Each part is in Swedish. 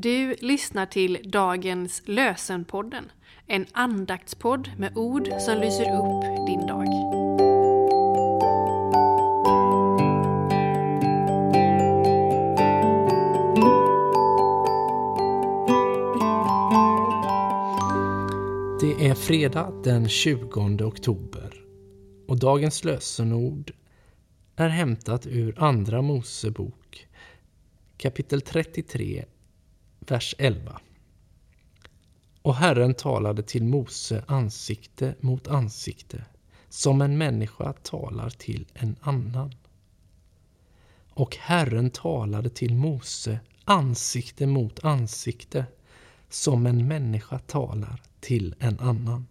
Du lyssnar till dagens Lösenpodden, en andaktspodd med ord som lyser upp din dag. Det är fredag den 20 oktober och dagens lösenord är hämtat ur Andra Mosebok kapitel 33, vers 11. Och Herren talade till Mose ansikte mot ansikte, som en människa talar till en annan. Och Herren talade till Mose ansikte mot ansikte, som en människa talar till en annan.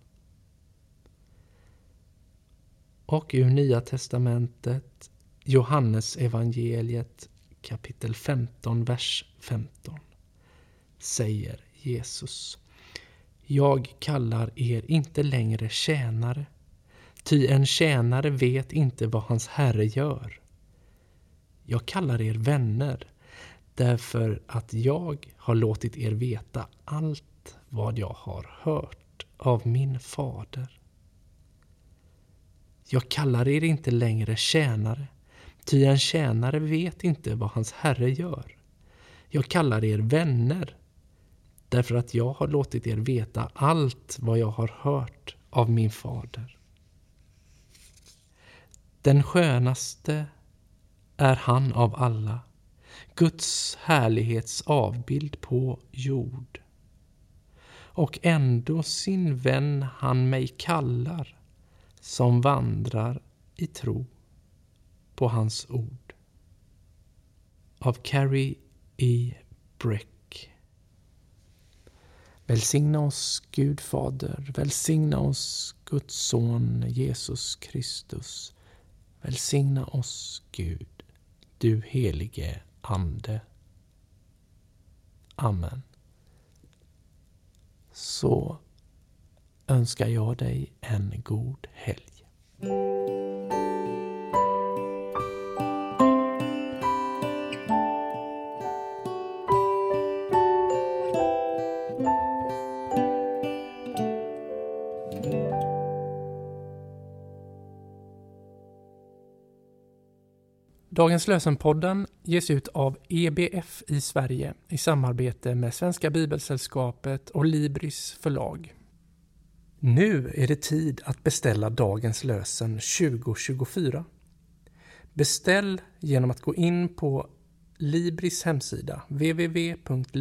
Och ur Nya testamentet Johannes evangeliet kapitel 15, vers 15 säger Jesus. Jag kallar er inte längre tjänare, ty en tjänare vet inte vad hans herre gör. Jag kallar er vänner, därför att jag har låtit er veta allt vad jag har hört av min fader. Jag kallar er inte längre tjänare, ty en tjänare vet inte vad hans herre gör. Jag kallar er vänner, därför att jag har låtit er veta allt vad jag har hört av min fader. Den skönaste är han av alla, Guds härlighets avbild på jord. Och ändå sin vän han mig kallar, som vandrar i tro på hans ord. Av Carrie E. Breck. Välsigna oss Gud Fader, välsigna oss Guds son Jesus Kristus. Välsigna oss Gud, du helige Ande. Amen. Så önskar jag dig en god helg. Dagens lösenpodden ges ut av EBF i Sverige i samarbete med Svenska Bibelsällskapet och Libris förlag. Nu är det tid att beställa dagens lösen 2024. Beställ genom att gå in på Libris hemsida www.libris.se.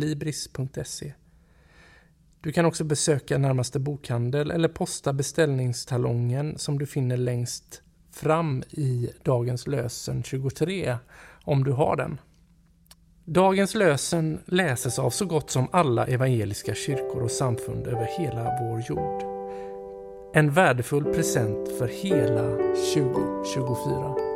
Du kan också besöka närmaste bokhandel eller posta beställningstalongen som du finner längst fram i dagens lösen 23 om du har den. Dagens lösen läses av så gott som alla evangeliska kyrkor och samfund över hela vår jord. En värdefull present för hela 2024.